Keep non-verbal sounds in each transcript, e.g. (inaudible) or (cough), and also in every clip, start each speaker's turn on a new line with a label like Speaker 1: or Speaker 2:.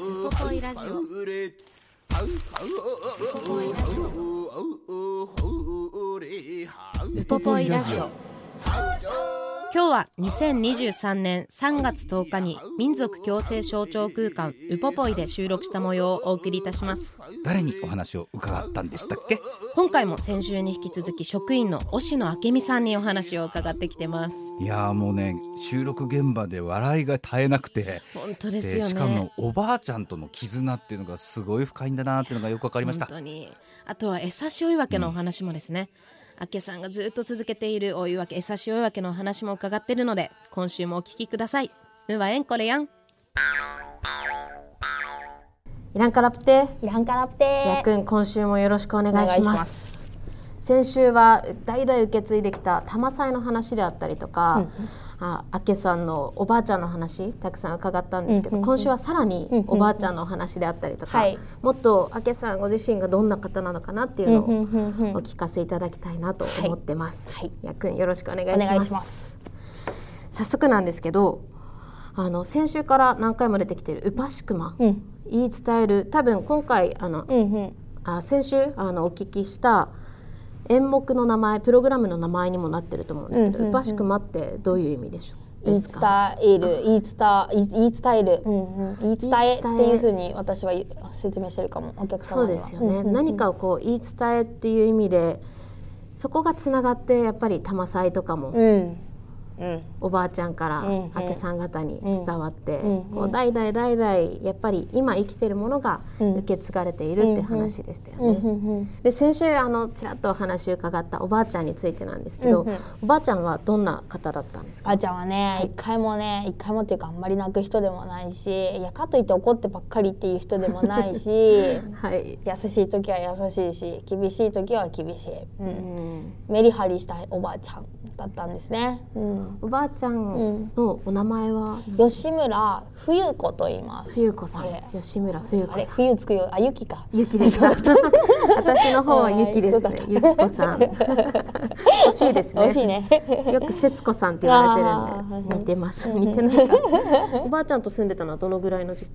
Speaker 1: ウポポイラジオ。ウポポイラジオ今日は2023年3月10日に民族共生象徴空間ウポポイで収録した模様をお送りいたします。
Speaker 2: 誰にお話を伺ったんでしたっけ？
Speaker 1: 今回も先週に引き続き職員の押野明美さんにお話を伺ってきてます。
Speaker 2: いやーもうね収録現場で笑いが絶えなくて
Speaker 1: 本当ですよね。
Speaker 2: しかもおばあちゃんとの絆っていうのがすごい深いんだなっていうのがよくわかりました。
Speaker 1: 本当に。あとは餌し追い分けのお話もですね、あけさんがずっと続けている追い分け餌し追い分けのお話も伺ってるので今週もお聞きください。うわえんこれやん。
Speaker 3: イランカラプテ
Speaker 4: イランカラプテ
Speaker 3: やくん今週もよろしくお願いします。先週は代々受け継いできた玉祭の話であったりとか、ああけさんのおばあちゃんの話たくさん伺ったんですけど、
Speaker 4: うんうんうん。
Speaker 3: 今週はさらに
Speaker 4: うんうん
Speaker 3: おばあちゃんのお話であったりとか、
Speaker 4: はい。
Speaker 3: もっとあけさんご自身がどんな方なのかなっていうのを
Speaker 4: うんうんうんうん。
Speaker 3: お聞かせいただきたいなと思ってます。
Speaker 4: はい。
Speaker 3: やくんよろしくお願いします。早速なんですけど、あの先週から何回も出てきているウパシクマ、
Speaker 4: うん。
Speaker 3: 言い伝える多分今回あの、
Speaker 4: うんうん。
Speaker 3: あ先週あのお聞きした演目の名前プログラムの名前にもなってると思うんですけど、
Speaker 4: うんうんうん。
Speaker 3: ウパシクマってどういう意味でしょ
Speaker 4: 言い伝える言い伝言い言い伝える、うんうん、言い伝えって
Speaker 3: 言い
Speaker 4: うふうに私は説明してるかもお客
Speaker 3: そう
Speaker 4: 様には。
Speaker 3: ですよね、
Speaker 4: んんん。
Speaker 3: 何かをこう言い伝えっていう意味でそこがつながってやっぱり玉祭とかも、おばあちゃんから明けさん方に伝わって、
Speaker 4: うん
Speaker 3: こう代々代々やっぱり今生きてるものが
Speaker 4: うん。
Speaker 3: 受け継がれているって話でしたよね。で先週あのちらっとお話伺ったおばあちゃんについてなんですけど、おばあちゃんはどんな方だったんですか？
Speaker 4: ばあちゃんはね一回もね一回もっていうかあんまり泣く人でもないしいやかといって怒ってばっかりっていう人でもないし (laughs)
Speaker 3: はい、
Speaker 4: 優しい時は優しいし厳しい時は厳しい、う、
Speaker 3: うんん、
Speaker 4: メリハリしたおばあちゃんだったんですね、うん、
Speaker 3: おばあちゃんのお名前は、
Speaker 4: 吉村冬子と言います。
Speaker 3: 冬子さん。吉村冬子さん。
Speaker 4: 冬つくよ。あゆきか。
Speaker 3: ゆきですか？(laughs) 私の方はゆきですね。ゆきこさん。(laughs) 惜しいですね。
Speaker 4: 美味しいね。
Speaker 3: よく節子さんって言われてるんで似てます。似てないか。(laughs) おばあちゃんと住んでたのはどのぐらいの時期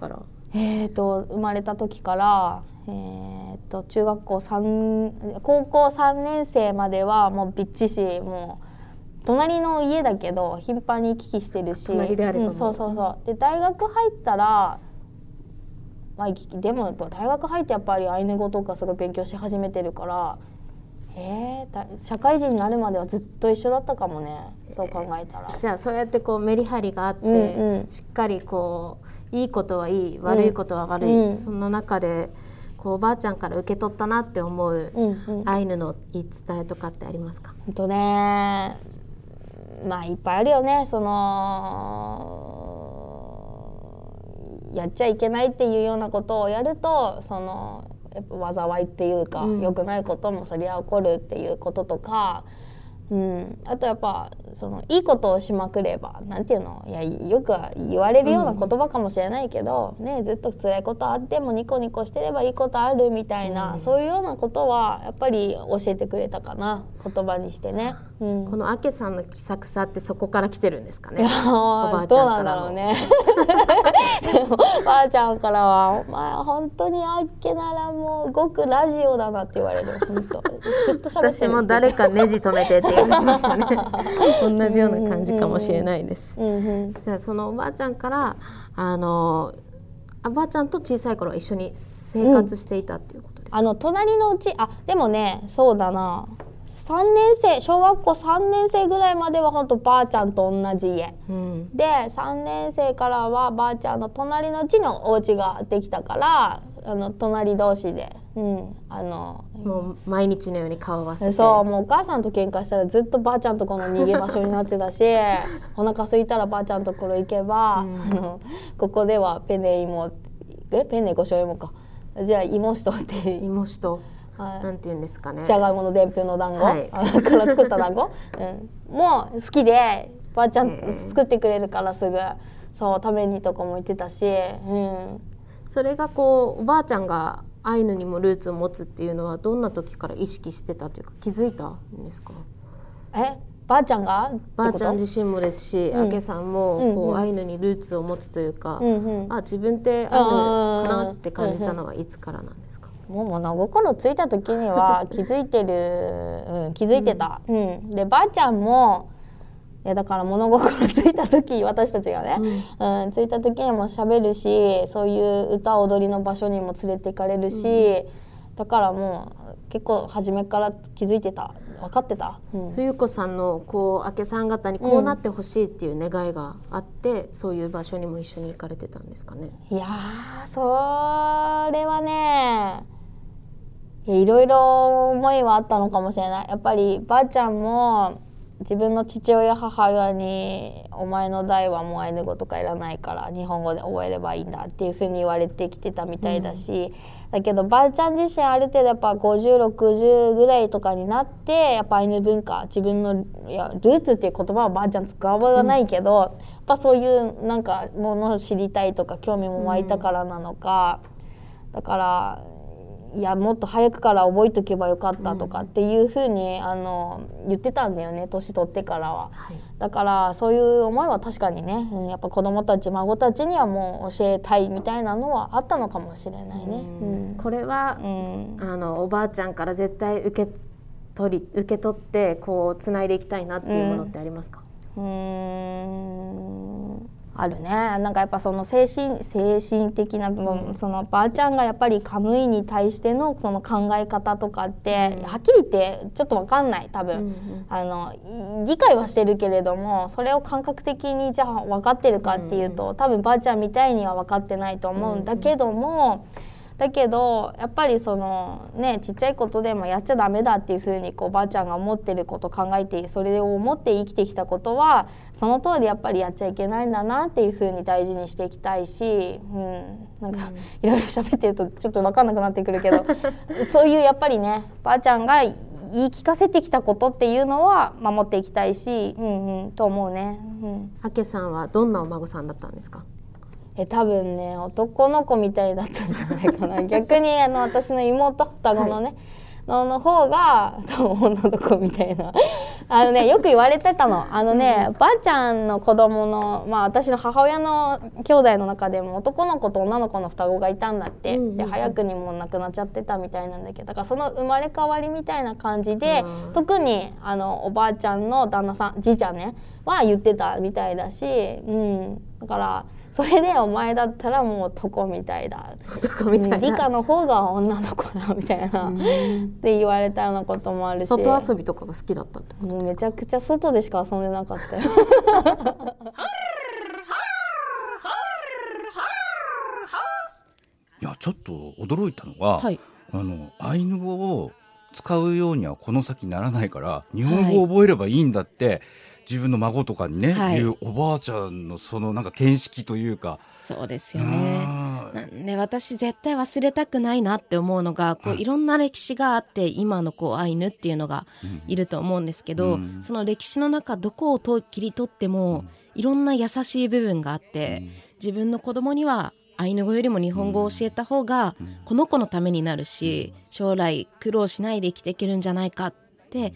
Speaker 3: から？
Speaker 4: えーと生まれた時からえーと中学校三高校3年生まではもうびっちしもう隣の家だけど頻繁に行き来してるし。
Speaker 3: 隣であればもう。
Speaker 4: うんそうそうそう。で大学入ったらまあ行き来でも大学入ってやっぱりアイヌ語とかすごい勉強し始めてるからえ社会人になるまではずっと一緒だったかもね。そう考えたら。
Speaker 3: じゃあそうやってこうメリハリがあって、
Speaker 4: うんうん。
Speaker 3: しっかりこういいことはいい悪いことは悪い、
Speaker 4: うん
Speaker 3: その中でこうおばあちゃんから受け取ったなって思う、
Speaker 4: うんうん。
Speaker 3: アイヌの言い伝えとかってありますか？
Speaker 4: ほんとねまあいっぱいあるよね。そのやっちゃいけないっていうようなことをやるとそのやっぱ災いっていうか、
Speaker 3: うん。
Speaker 4: 良くないこともそりゃ起こるっていうこととか、うん、あとやっぱそのいいことをしまくればなんていうの？いやよく言われるような言葉かもしれないけど、ね、ずっと辛いことあってもニコニコしてればいいことあるみたいな、そういうようなことはやっぱり教えてくれたかな言葉にしてね。うん。
Speaker 3: このあけさんの気さくさってそこから来てるんですかね？お (laughs) ばあち
Speaker 4: どうなん
Speaker 3: ゃんからの
Speaker 4: だろうね。でもばあちゃんからは「お前本当にあっけならもうごくラジオだな」って言われる。本当。ずっと
Speaker 3: 私も誰かネジ止めてって言われましたね (laughs) 同じような感じかもしれないです。
Speaker 4: うんうん
Speaker 3: じゃあそのおばあちゃんからあのおばあちゃんと小さい頃は一緒に生活していたっていうことですか、
Speaker 4: あの隣のうちあでもねそうだな。3年生小学校3年生ぐらいまでは本当ばあちゃんと同じ家。
Speaker 3: うん。
Speaker 4: で3年生からはばあちゃんの隣のうちのお家ができたからあの隣同士でうん、あの。
Speaker 3: もう毎日のように顔を合わせて。
Speaker 4: そうもうお母さんと喧嘩したらずっとばあちゃんとこの逃げ場所になってたし (laughs) お腹空いたらばあちゃんところ行けば、あのここではペネ芋えペネごしょ芋か。じゃあ芋しとって
Speaker 3: 芋しと
Speaker 4: はい。
Speaker 3: なんて言うんですかね。
Speaker 4: じゃがいものでんぷんの団子、
Speaker 3: はい。
Speaker 4: から作った団子、(laughs) うん、もう好きでばあちゃん。作ってくれるからすぐ。そう食べにとかも行ってたし、うん、
Speaker 3: それがこうおばあちゃんがアイヌにもルーツを持つっていうのはどんな時から意識してたというか気づいたんですか？
Speaker 4: え？ばあちゃんが？
Speaker 3: ばあちゃん自身もですし、
Speaker 4: うん。
Speaker 3: あけさんも
Speaker 4: うんうん。
Speaker 3: こうアイヌにルーツを持つというか、
Speaker 4: うんうん。
Speaker 3: あ自分ってアイヌかなって感じたのはいつからなんですか、
Speaker 4: もう物心ついた時には気づいてる、うん、気づいてた、うん。でばあちゃんもいやだから物心ついた時私たちがね、うん。ついた時にも喋るしそういう歌踊りの場所にも連れて行かれるし、だからもう結構初めから気づいてた。分かってた、うん。
Speaker 3: 冬子さんのこうあけさん方にこうなってほしいっていう願いがあって、そういう場所にも一緒に行かれてたんですかね。
Speaker 4: いやーそれはねいろいろ思いはあったのかもしれない。やっぱりばあちゃんも自分の父親母親に「お前の代はもうアイヌ語とかいらないから日本語で覚えればいいんだ」っていうふうに言われてきてたみたいだし、だけどばあちゃん自身ある程度やっぱ5060ぐらいとかになってやっぱアイヌ文化自分のいやルーツっていう言葉はばあちゃん使うはないけど、やっぱそういうなんかものを知りたいとか興味も湧いたからなのか、だからいやもっと早くから覚えとけばよかったとかっていうふうに、あの言ってたんだよね年取ってからは。
Speaker 3: はい。
Speaker 4: だからそういう思いは確かにね、うんやっぱ子供たち孫たちにはもう教えたいみたいなのはあったのかもしれないね。うん。
Speaker 3: これは、
Speaker 4: うん。
Speaker 3: あのおばあちゃんから絶対受け取り受け取ってこうつないでいきたいなっていうものってありますか、
Speaker 4: うーんあるね。なんかやっぱその精神精神的な部分、そのばあちゃんがやっぱりカムイに対してのその考え方とかって、はっきり言ってちょっと分かんない多分、
Speaker 3: うんうん。
Speaker 4: あのい理解はしてるけれどもそれを感覚的にじゃあ分かってるかっていうと、多分ばあちゃんみたいには分かってないと思うんだけども。だけどやっぱりそのねちっちゃいことでもやっちゃダメだっていうふうにこうばあちゃんが思ってること考えてそれを思って生きてきたことはその通りやっぱりやっちゃいけないんだなっていうふうに大事にしていきたいし、うん、なんかいろいろ喋ってるとちょっと分かんなくなってくるけど (laughs) そういうやっぱりねばあちゃんが言い聞かせてきたことっていうのは守っていきたいし、うんうん、と思うね。うん。
Speaker 3: あけさんはどんなお孫さんだったんですか？
Speaker 4: え多分ね男の子みたいだったんじゃないかな。(laughs) 逆にあの私の妹双子のね、のの方が多分女の子みたいな。あのねよく言われてたの。あのねばあちゃんの子供のまあ私の母親の兄弟の中でも男の子と女の子の双子がいたんだって、
Speaker 3: うんうんうん。
Speaker 4: で早くにもう亡くなっちゃってたみたいなんだけど。だからその生まれ変わりみたいな感じで
Speaker 3: うん
Speaker 4: 特にあのおばあちゃんの旦那さんじいちゃんねは言ってたみたいだし、うん、だからそれでお前だったらもう男みたいだ。
Speaker 3: 男みたいな。
Speaker 4: 理科の方が女の子だみたいな、って言われたようなこともあるし。
Speaker 3: 外遊びとかが好きだったってこと
Speaker 4: もうめちゃくちゃ外でしか遊んでなかったよ。(laughs)
Speaker 2: いやちょっと驚いたのが、
Speaker 1: はい。
Speaker 2: あのアイヌ語を使うようにはこの先ならないから日本語を覚えればいいんだって、自分の孫とかにね、
Speaker 1: はい。
Speaker 2: 言うおばあちゃんのそのなんか見識というか。
Speaker 1: そうですよね。で私絶対忘れたくないなって思うのがこうい。ろんな歴史があって今のこうアイヌっていうのがいると思うんですけど、
Speaker 2: うん。
Speaker 1: その歴史の中どこをと切り取ってもいろんな優しい部分があって、自分の子供にはアイヌ語よりも日本語を教えた方がこの子のためになるし将来苦労しないで生きていけるんじゃないかって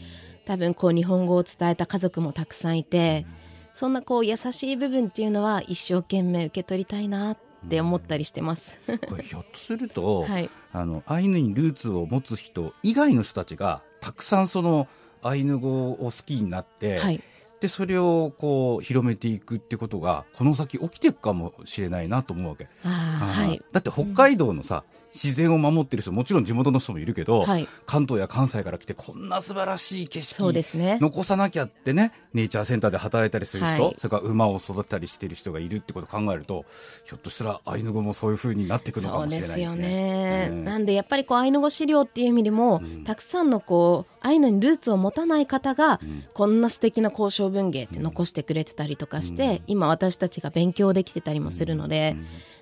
Speaker 1: 多分こう日本語を伝えた家族もたくさんいてそんなこう優しい部分っていうのは一生懸命受け取りたいなって思ったりしてます。
Speaker 2: これひょっとすると、
Speaker 1: はい。
Speaker 2: あのアイヌにルーツを持つ人以外の人たちがたくさんそのアイヌ語を好きになって、
Speaker 1: はい
Speaker 2: でそれをこう広めていくってことがこの先起きていくかもしれないなと思うわけ。
Speaker 1: はい
Speaker 2: だって北海道のさ、自然を守ってる人もちろん地元の人もいるけど、
Speaker 1: はい。
Speaker 2: 関東や関西から来てこんな素晴らしい景色
Speaker 1: そうですね。
Speaker 2: 残さなきゃってねネイチャーセンターで働いたりする人、
Speaker 1: はい。
Speaker 2: それから馬を育てたりしてる人がいるってことを考えるとひょっとしたらアイヌ語もそういう風になっていくのかもしれないです
Speaker 1: ですよ
Speaker 2: ね。
Speaker 1: ね。
Speaker 2: うん。
Speaker 1: なんでやっぱりこうアイヌ語資料っていう意味でも、たくさんのこうアイヌにルーツを持たない方が、こんな素敵な交渉文芸って残してくれてたりとかして、今私たちが勉強できてたりもするので、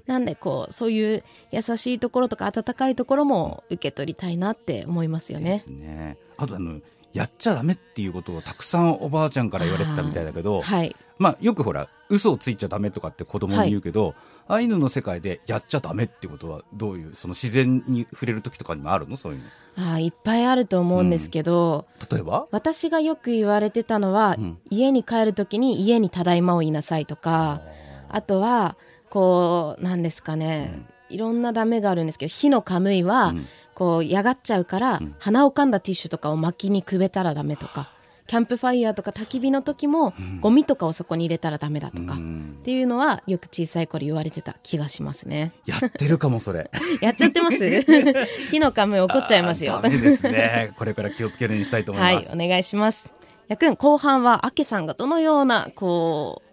Speaker 1: なんでこうそういう優しいところとか温かいところも受け取りたいなって思いますよ
Speaker 2: で
Speaker 1: ね。
Speaker 2: すね。あとあのやっちゃダメっていうことをたくさんおばあちゃんから言われてたみたいだけど、
Speaker 1: はい。
Speaker 2: まあよくほら嘘をついちゃダメとかって子供に言うけど、アイヌの世界でやっちゃダメってことはどういうその自然に触れる時とかにもあるの？そういう
Speaker 1: あーいっぱいあると思うんですけど、
Speaker 2: の。例えば？
Speaker 1: 私がよく言われてたのは、
Speaker 2: ん
Speaker 1: 家に帰る時に家にただいまを言いなさいとかあとはこうなんですかね、いろんなダメがあるんですけど火のカムイは、
Speaker 2: ん。
Speaker 1: こうやがっちゃうから、鼻を噛んだティッシュとかを薪にくべたらダメとかキャンプファイヤーとか焚き火の時も、ゴミとかをそこに入れたらダメだとか、
Speaker 2: うん。
Speaker 1: っていうのはよく小さい頃言われてた気がしますね。
Speaker 2: やってるかもそれ。(laughs)
Speaker 1: やっちゃってます。(laughs) 火のカムイ怒っちゃいますよ。
Speaker 2: ですね。これから気をつけるようにしたいと思い
Speaker 1: はい
Speaker 2: ます。、
Speaker 1: お願いします。やくん、後半は、あけさんがどのような、こう、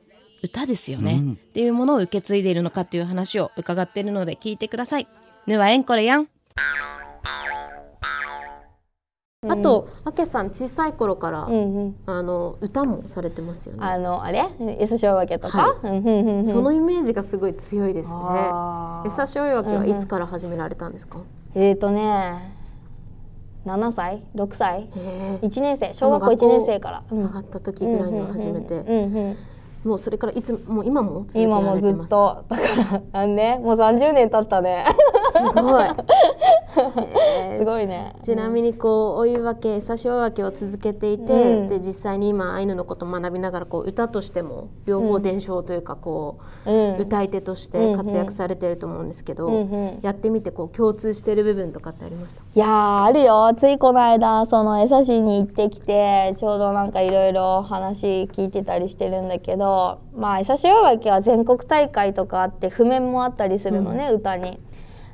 Speaker 1: 歌ですよね、
Speaker 2: うん。
Speaker 1: っていうものを受け継いでいるのかっていう話を伺っているので聞いてください。ぬはえんこれやん。
Speaker 3: あと、あけさん小さい頃から、
Speaker 4: うんうん。
Speaker 3: あの歌もされてますよね。
Speaker 4: あのあれ？餌しおわけとか、うんうんうんうん。
Speaker 3: そのイメージがすごい強いですね。
Speaker 4: あー。
Speaker 3: 餌しおいわけはいつから始められたんですか？
Speaker 4: えーとね7歳？6歳？
Speaker 3: へえ
Speaker 4: 1年生。小学校1年生から、うん。
Speaker 3: 上がった時ぐらいには始めて、
Speaker 4: うんうんうん
Speaker 3: もうそれからいつもう今も
Speaker 4: 今もずっ
Speaker 3: られてますか？
Speaker 4: と。だからなんでもう30年経ったね。
Speaker 3: すごい。へ (laughs) え
Speaker 4: すごいね。
Speaker 3: ちなみにこうお湯分け差しお分けを続けていて、
Speaker 4: うん。
Speaker 3: で実際に今アイヌのことを学びながらこう歌としても両方伝承というかこう、
Speaker 4: うん。
Speaker 3: 歌い手として活躍されてると思うんですけど、
Speaker 4: うんうん。
Speaker 3: やってみてこう共通してる部分とかってありました？
Speaker 4: いやーあるよ。ついこの間その餌しに行ってきてちょうどなんかいろいろ話聞いてたりしてるんだけどまあ餌しおわけは全国大会とかあって譜面もあったりするのね、歌に。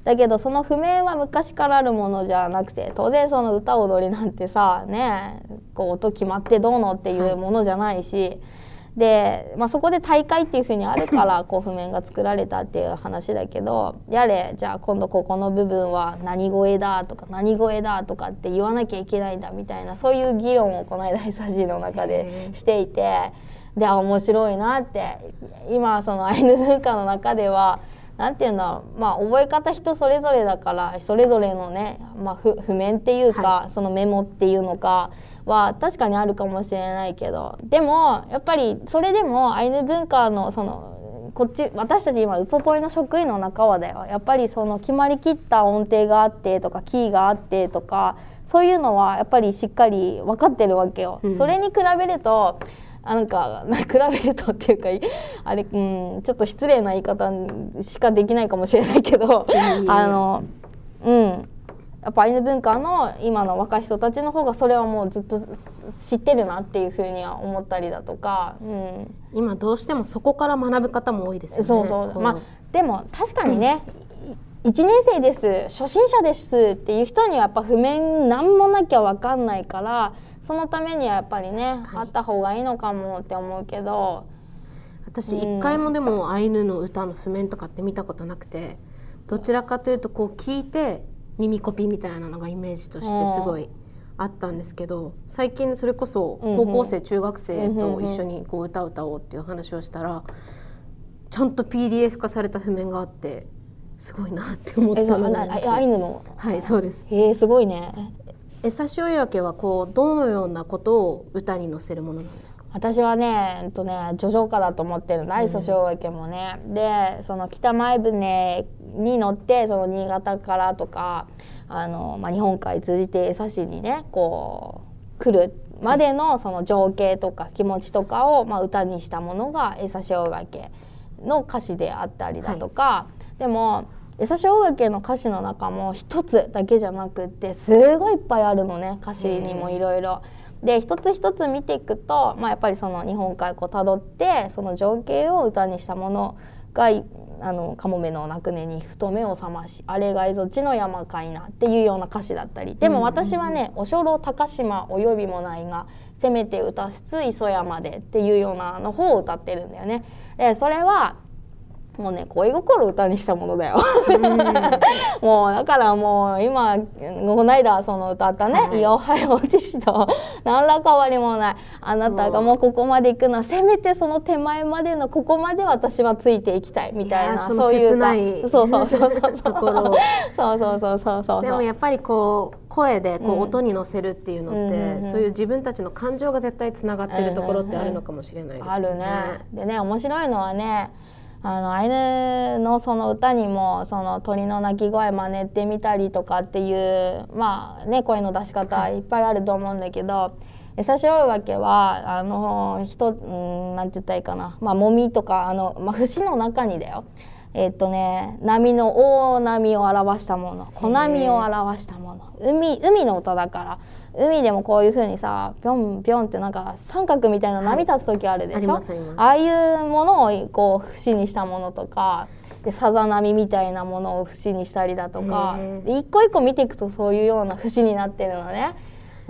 Speaker 4: だけどその譜面は昔からあるものじゃなくて当然その歌踊りなんてさねこう音決まってどうのっていうものじゃないし、で、まあ、そこで大会っていうふうにあるから (laughs) こう譜面が作られたっていう話だけどやれじゃあ今度ここの部分は何声だとか何声だとかって言わなきゃいけないんだみたいなそういう議論をこの間久しの中でしていてであ面白いなって今そのアイヌ文化の中ではなんていうんだろうまあ覚え方人それぞれだからそれぞれのね、まあ、譜譜面っていうか、そのメモっていうのかは確かにあるかもしれないけどでもやっぱりそれでもアイヌ文化のそのこっち私たち今ウポポイの職員の中はだよ。やっぱりその決まりきった音程があってとかキーがあってとかそういうのはやっぱりしっかり分かってるわけよ。
Speaker 3: うん。
Speaker 4: それに比べるとあなんかな比べるとっていうかあれ、うん、ちょっと失礼な言い方しかできないかもしれないけどあのうんやっぱアイヌ文化の今の若い人たちの方がそれはもうずっと知ってるなっていうふうには思ったりだとか、うん、
Speaker 3: 今どうしてもそこから学ぶ方も多いですよね
Speaker 4: そうそう。
Speaker 3: こ
Speaker 4: まあでも確かにね、1年生です初心者ですっていう人にはやっぱ譜面何もなきゃ分かんないからそのためにはやっぱりねあった方がいいのかもって思うけど。
Speaker 3: 私
Speaker 4: うん。
Speaker 3: 一回もでもアイヌの歌の譜面とかって見たことなくてどちらかというとこう聞いて耳コピみたいなのがイメージとしてすごいあったんですけど最近それこそ
Speaker 4: うんうん。
Speaker 3: 高校生中学生と一緒にこう歌を歌おうっていう話をしたらちゃんと PDF 化された譜面があってすごいなって思ったのがあります
Speaker 4: ああアイヌの？
Speaker 3: はいそうです。
Speaker 4: へえすごいね
Speaker 3: えさしおいわけはこうどのようなことを歌に乗せるものなんですか？
Speaker 4: 私はねえっとね叙情歌だと思ってるの愛想小学もね、でその北前船に乗ってその新潟からとかあの、まあ、日本海通じて江差しにねこう来るまでのその情景とか気持ちとかを、まあ、歌にしたものが江差し大分の歌詞であったりだとか、でも江差し大分の歌詞の中も一つだけじゃなくってすごいいっぱいあるのね歌詞にもいろいろ。で一つ一つ見ていくと、まあ、やっぱりその日本海をたどってその情景を歌にしたものがいあのカモメの鳴く音にふと目を覚ましあれがいぞ地の山かいなっていうような歌詞だったりでも私はね「おしょろ高島及びもないがせめて歌しつ磯山で」っていうようなの方を歌ってるんだよね。でそれはもうね恋心を歌にしたものだよ。(laughs) もうだからもう今この間その歌ったね「いやおはようちしと何ら変わりもない。あなたがもうここまで行くのはせめてその手前までのここまで私はついていきたい」みたいなそういう歌そうそうそうそう。
Speaker 3: ところ
Speaker 4: そうそうそうそうそう。
Speaker 3: でもやっぱりこう声でこう音に乗せるっていうのって、そういう自分たちの感情が絶対つながってるところってあるのかもしれないですよね。
Speaker 4: あるね。でね面白いのはねあのアイヌのその歌にもその鳥の鳴き声真似てみたりとかっていうまあね声の出し方いっぱいあると思うんだけど。優しいわけはあの人うんなんて言ったらいいかなまあもみとかあの、まあ、節の中にだよえっとね波の大波を表したもの。小波を表したもの。海海の歌だから。海でもこういう風にさぴょんぴょんってなんか三角みたいな波立つ時あるでしょ、
Speaker 3: はいああ
Speaker 4: いうものをこう節にしたものとかでさざ波みたいなものを節にしたりだとか。一個一個見ていくとそういうような節になってるのね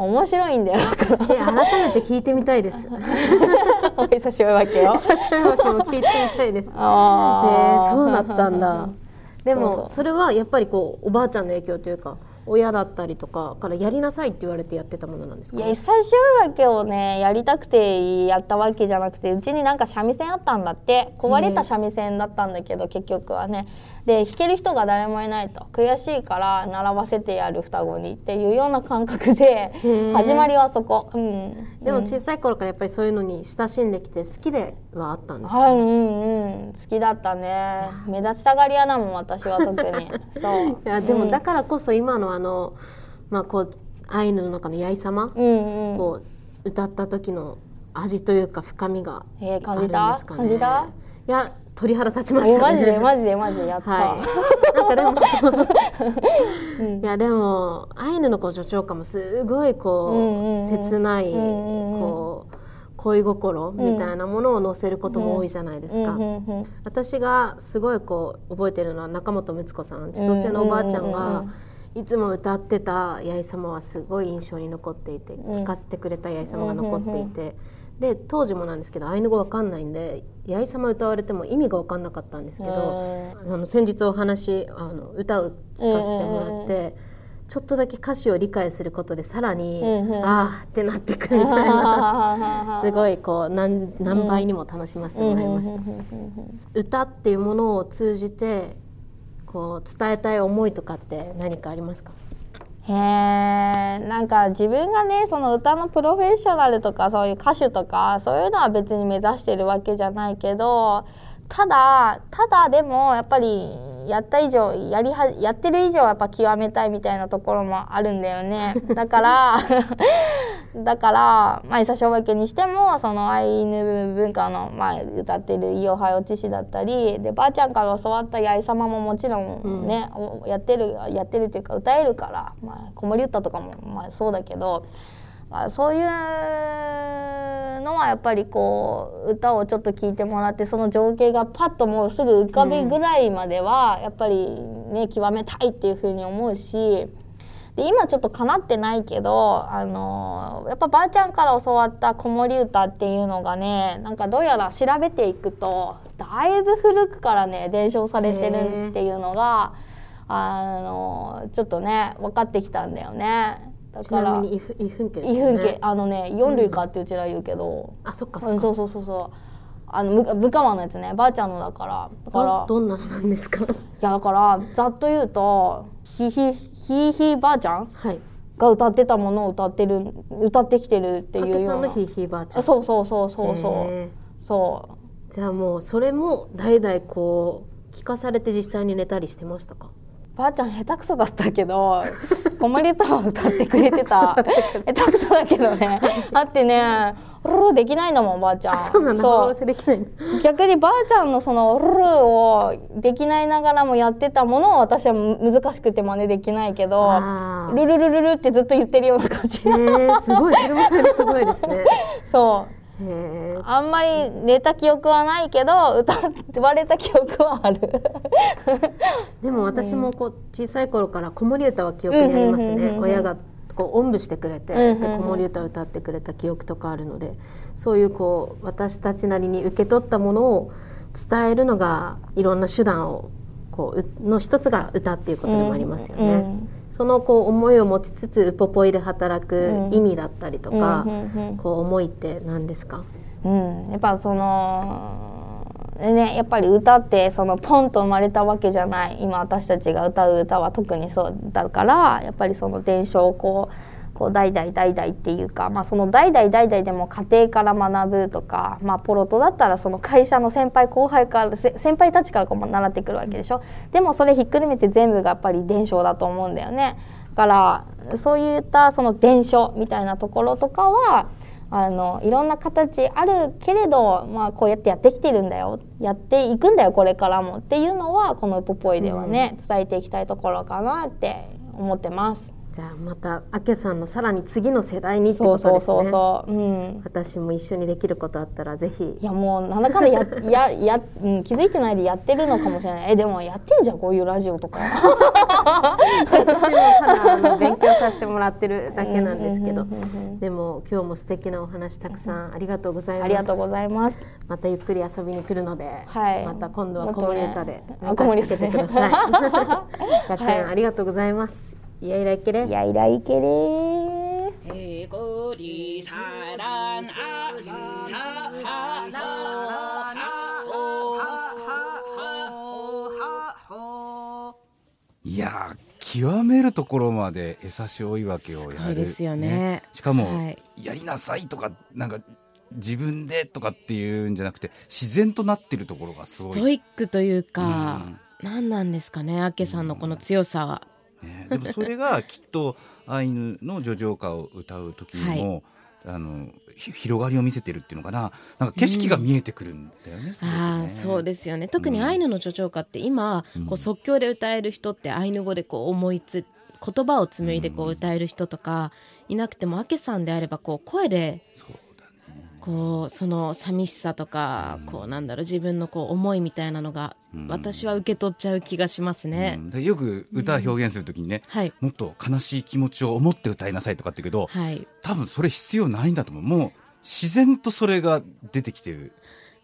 Speaker 4: 面白いんだよだから
Speaker 3: え改めて聞いてみたいです。(laughs)
Speaker 4: お久しぶりわけよ。
Speaker 3: 久しぶりわけも聞いてみたいです。え (laughs)
Speaker 4: あー
Speaker 3: そうだったんだ。(laughs) でも
Speaker 4: そ
Speaker 3: れはやっぱりこうおばあちゃんの影響というか親だったりとかからやりなさいって言われてやってたものなんですか？
Speaker 4: いや久しぶりわけをねやりたくてやったわけじゃなくてうちになんか三味線あったんだって壊れた三味線だったんだけど結局はねで弾ける人が誰もいないと。悔しいから習わせてやる双子にっていうような感覚で
Speaker 3: ー。
Speaker 4: 始まりはそこ、うん、
Speaker 3: でも小さい頃からやっぱりそういうのに親しんできて好きではあったんですか？
Speaker 4: はい、うんうん、好きだったね。目立ちたがり屋だもん私は特に。そう。(laughs)
Speaker 3: いやでもだからこそ今のあのまあこうアイヌの中の八重様、
Speaker 4: うんうん。
Speaker 3: こう歌った時の味というか深みが
Speaker 4: えー、
Speaker 3: あるんで
Speaker 4: 感じた
Speaker 3: すかね。
Speaker 4: 感じた？
Speaker 3: いや鳥肌立ちまし
Speaker 4: え
Speaker 3: たね。
Speaker 4: マジでマジでマジでやった、
Speaker 3: はい。なんかでも、いやでもアイヌのこう女長歌もすごいこう、
Speaker 4: うんうんうん。
Speaker 3: 切ない、
Speaker 4: うんうんうん。
Speaker 3: こう恋心みたいなものを載せることも多いじゃないですか。
Speaker 4: うん。うんうん
Speaker 3: 私がすごいこう覚えてるのは中本睦子さん千歳のおばあちゃん
Speaker 4: うんうんうん
Speaker 3: がいつも歌ってた八重様はすごい印象に残っていて聴かせてくれた八重様が残っていて。で当時もなんですけどアイヌ語わかんないんで八重様歌われても意味が分かんなかったんですけどあの先日お話あの歌を聴かせてもらって。ちょっとだけ歌詞を理解することでさらに、ああってなってくるみたいな。(laughs) すごいこう何何倍にも楽しませてもらいました。歌っていうものを通じてこう伝えたい思いとかって何かありますか？
Speaker 4: へえなんか自分がねその歌のプロフェッショナルとかそういう歌手とかそういうのは別に目指してるわけじゃないけどただただでもやっぱりやった以上やりはやってる以上やっぱ極めたいみたいなところもあるんだよね。(laughs) だから (laughs) だからまあ久しおばけにしてもそのアイヌ文化の、まあ、歌ってる「イオハヨチシ」だったりでばあちゃんから教わった八重様ももちろんね、おやってるやってるというか歌えるから、まあ、子守歌とかも、まあ、そうだけど、まあ、そういうのはやっぱりこう歌をちょっと聞いてもらってその情景がパッともうすぐ浮かびぐらいまではやっぱりね極めたいっていうふうに思うし。で今ちょっとかなってないけどあのやっぱばあちゃんから教わった子守歌っていうのがねなんかどうやら調べていくとだいぶ古くからね伝承されてるっていうのがあのちょっとね分かってきたんだよね。だ
Speaker 3: ち
Speaker 4: から
Speaker 3: なみにイフイフン家です
Speaker 4: 異分
Speaker 3: よね
Speaker 4: 家あのね四類かってうちら言うけど、
Speaker 3: あそっか
Speaker 4: うん、
Speaker 3: そっか、
Speaker 4: そうそうそうそう。あのむ武川のやつね。ばあちゃんのだから。だから
Speaker 3: どどんなんなんですか？
Speaker 4: いやだからざっと言うとひひひひばあちゃん
Speaker 3: はい。
Speaker 4: が歌ってたものを歌ってる歌ってきてるっていうような。
Speaker 3: かけさんのひいひいばあちゃん。
Speaker 4: あそうそうそうそう。そう。
Speaker 3: へ
Speaker 4: そう。
Speaker 3: ーじゃあもうそれも代々こう聞かされて実際に寝たりしてましたか？
Speaker 4: ばあちゃん下手くそだったけど子守歌は歌ってくれてた。下手くそだけど。ね。(laughs) だってね「ロロできないんだもんばあちゃん。
Speaker 3: あそうなんだ
Speaker 4: 逆にばあちゃんのその「ルル」をできないながらもやってたものを私は難しくて真似できないけど
Speaker 3: あ「
Speaker 4: ルルルルル」ってずっと言ってるような感じ。
Speaker 3: すごい。それもそれですごいですね。(laughs)
Speaker 4: そ
Speaker 3: へえ
Speaker 4: あんまり寝た記憶はないけど歌われた記憶はある (laughs)
Speaker 3: でも私もこう小さい頃から子守歌は記憶にありますね。
Speaker 4: うんうんうんうんうん
Speaker 3: 親がこうおんぶしてくれて、
Speaker 4: うんうんうん
Speaker 3: で子守歌を歌ってくれた記憶とかあるのでそういうこう私たちなりに受け取ったものを伝えるのがいろんな手段をこううの一つが歌っていうことでもありますよね。
Speaker 4: うん
Speaker 3: そのこう思いを持ちつつウポポイで働く
Speaker 4: うん
Speaker 3: 意味だったりとか、
Speaker 4: うんうんうん。
Speaker 3: こう思いって何ですか、
Speaker 4: うん、やっぱそのねやっぱり歌ってそのポンと生まれたわけじゃない今私たちが歌う歌は特にそうだからやっぱりその伝承をこうこう代々代々っていうか、まあ、その代々代々でも家庭から学ぶとか、まあ、ポロトだったらその会社の先輩後輩から先輩たちからこう習ってくるわけでしょでもそれひっくるめて全部がやっぱり伝承だと思うんだよね。だからそういったその伝承みたいなところとかはあのいろんな形あるけれど、まあ、こうやってやってきてるんだよ。やっていくんだよこれからも。っていうのはこの「ウポポイ」ではね、伝えていきたいところかなって思ってます。
Speaker 3: じゃあまたあけさんのさらに次の世代にって
Speaker 4: そう
Speaker 3: ことですね。
Speaker 4: そうそうそう、う。ん、
Speaker 3: 私も一緒にできることあったらぜひ。
Speaker 4: いやもうなんだかんだや (laughs) やや、うん、気づいてないでやってるのかもしれない。えでもやってんじゃんこういうラジオとか。
Speaker 3: 私もただ勉強させてもらってるだけなんですけど。でも今日も素敵なお話たくさんありがとうございます。
Speaker 4: ありがとうございます。
Speaker 3: またゆっくり遊びに来るので、
Speaker 4: はい。
Speaker 3: また今度は子守歌で
Speaker 4: もっとね
Speaker 3: 歌つけてください。(laughs) 100円ありがとうございます いやいらいけれ
Speaker 4: いやいらいけれー
Speaker 5: 해고리 사랑 아 하하 하호
Speaker 2: いやー極めるところまで江差し追い分けをやる
Speaker 1: すごいですよね
Speaker 2: しかも、
Speaker 1: はい
Speaker 2: やりなさいとかなんか自分でとかっていうんじゃなくて自然となってるところがすごい
Speaker 1: ストイックというか、何なんですかねあけさんのこの強さは。
Speaker 2: ね、でもそれがきっとアイヌの叙情歌を歌う時にも、あのひ広がりを見せてるっていうのかな。なんか景色が見えてくるんだよね,、すごくね。
Speaker 1: ああそうですよね。特にアイヌの叙情歌って今、こう即興で歌える人ってアイヌ語でこう思いつ言葉を紡いでこう歌える人とかいなくてもあけさんであればこう声でこうその寂しさとか、こうなんだろう自分のこう思いみたいなのが、私は受け取っちゃう気がしますね。
Speaker 2: うん。でよく歌表現するときにね、
Speaker 1: はい。
Speaker 2: もっと悲しい気持ちを思って歌いなさいとかって言うけど、
Speaker 1: はい。
Speaker 2: 多分それ必要ないんだと思う。もう自然とそれが出てきてる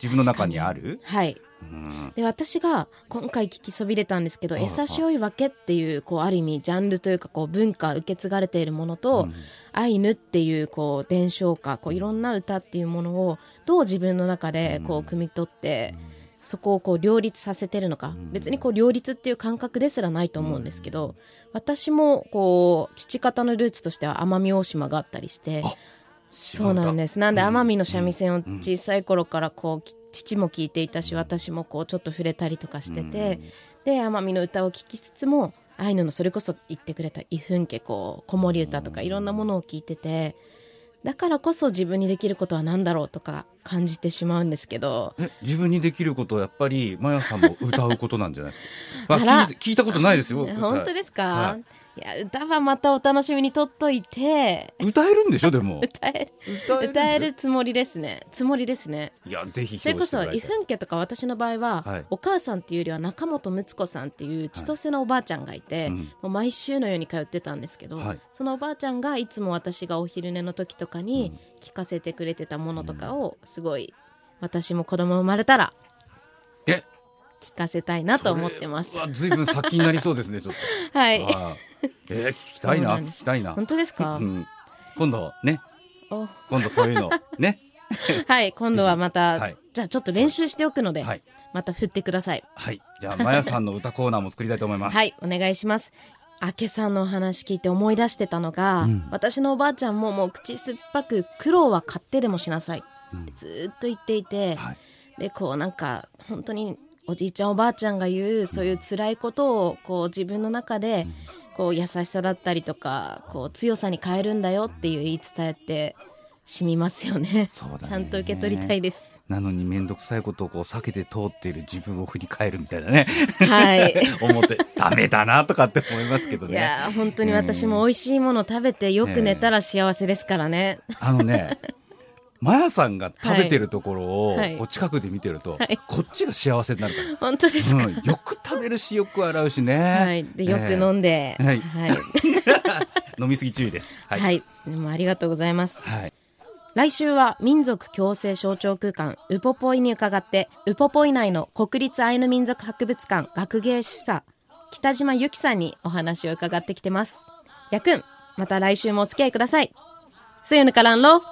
Speaker 2: 自分の中にある、
Speaker 1: はい。
Speaker 2: うん、
Speaker 1: で私が今回聞きそびれたんですけど「
Speaker 2: はい
Speaker 1: えさしおいわけ」っていうこうある意味ジャンルというかこう文化受け継がれているものと「アイヌ」っていうこう伝承歌こういろんな歌っていうものをどう自分の中でこう汲み取ってそこをこう両立させてるのか。別にこう両立っていう感覚ですらないと思うんですけど私もこう父方のルーツとしては奄美大島があったりしてそうなんです。なんで奄美の三味線を小さい頃からこうき父も聞いていたし私もこうちょっと触れたりとかしててで奄美の歌を聴きつつもアイヌのそれこそ言ってくれた「イフンケ」こう子守歌とかいろんなものを聞いててだからこそ自分にできることは何だろうとか感じてしまうんですけど
Speaker 2: え自分にできることはやっぱりマヤさんも歌うことなんじゃないですか？(laughs) 聞いたことないですよ歌 (laughs)
Speaker 1: 本当ですか、
Speaker 2: はい
Speaker 1: い、や歌はまたお楽しみにとっといて。
Speaker 2: 歌えるんでしょでも。
Speaker 1: 歌え
Speaker 2: 歌
Speaker 1: 歌えるつもりですね。つもりですね。
Speaker 2: いやぜひ
Speaker 1: それこそイ
Speaker 2: 披露してもらいたい
Speaker 1: フン家とか私の場合は、
Speaker 2: はい。
Speaker 1: お母さんっていうよりは中本睦子さんっていう千歳のおばあちゃんがいて、
Speaker 2: うん。
Speaker 1: もう毎週のように通ってたんですけど、
Speaker 2: はい。
Speaker 1: そのおばあちゃんがいつも私がお昼寝の時とかに聞かせてくれてたものとかをすごい私も子供生まれたら
Speaker 2: え？
Speaker 1: 聞かせたいなと思ってます。
Speaker 2: ずいぶん先になりそうですねちょっと。(laughs)
Speaker 1: はい
Speaker 2: えー、聞きたいな聞きたいな。
Speaker 1: 本当ですか、
Speaker 2: うん、今度ね。
Speaker 1: お。
Speaker 2: 今度そういうの (laughs) ね。
Speaker 1: はい今度はまた、
Speaker 2: はい。
Speaker 1: じゃあちょっと練習しておくので、
Speaker 2: はい。
Speaker 1: また振ってください。
Speaker 2: はい。じゃあマヤさんの歌コーナーも作りたいと思います。
Speaker 1: はい、お願いします。明けさんのお話聞いて思い出してたのが、私のおばあちゃんももう口酸っぱく苦労は買ってでもしなさいってずーっと言っていて、
Speaker 2: はい。
Speaker 1: でこうなんか本当におじいちゃんおばあちゃんが言うそういう辛いことをこう自分の中でこう優しさだったりとかこう強さに変えるんだよっていう言い伝えって染みますよね。
Speaker 2: そうだね。
Speaker 1: ちゃんと受け取りたいです。
Speaker 2: なのに面倒くさいことをこう避けて通っている自分を振り返るみたいなね。
Speaker 1: はい。(laughs)
Speaker 2: 思ってダメだなとかって思いますけど
Speaker 1: い
Speaker 2: ね
Speaker 1: やー本当に私も美味しいもの食べてよく寝たら幸せですからね。
Speaker 2: あのね (laughs) マヤさんが食べてるところを、
Speaker 1: はい
Speaker 2: こう近くで見てると、
Speaker 1: はい
Speaker 2: こっちが幸せになるから。
Speaker 1: 本当ですか、
Speaker 2: うん、よく食べるしよく洗うしね。
Speaker 1: はい、でよく飲んで、
Speaker 2: えーはい
Speaker 1: はい、(laughs)
Speaker 2: 飲みすぎ注意です。はい。
Speaker 1: はい、でもありがとうございます。
Speaker 2: はい。
Speaker 1: 来週は民族共生象徴空間ウポポイに伺ってウポポイ内の国立アイヌ民族博物館学芸司査北島由紀さんにお話を伺ってきてます。やくん、また来週もお付き合いください。すゆぬからんろ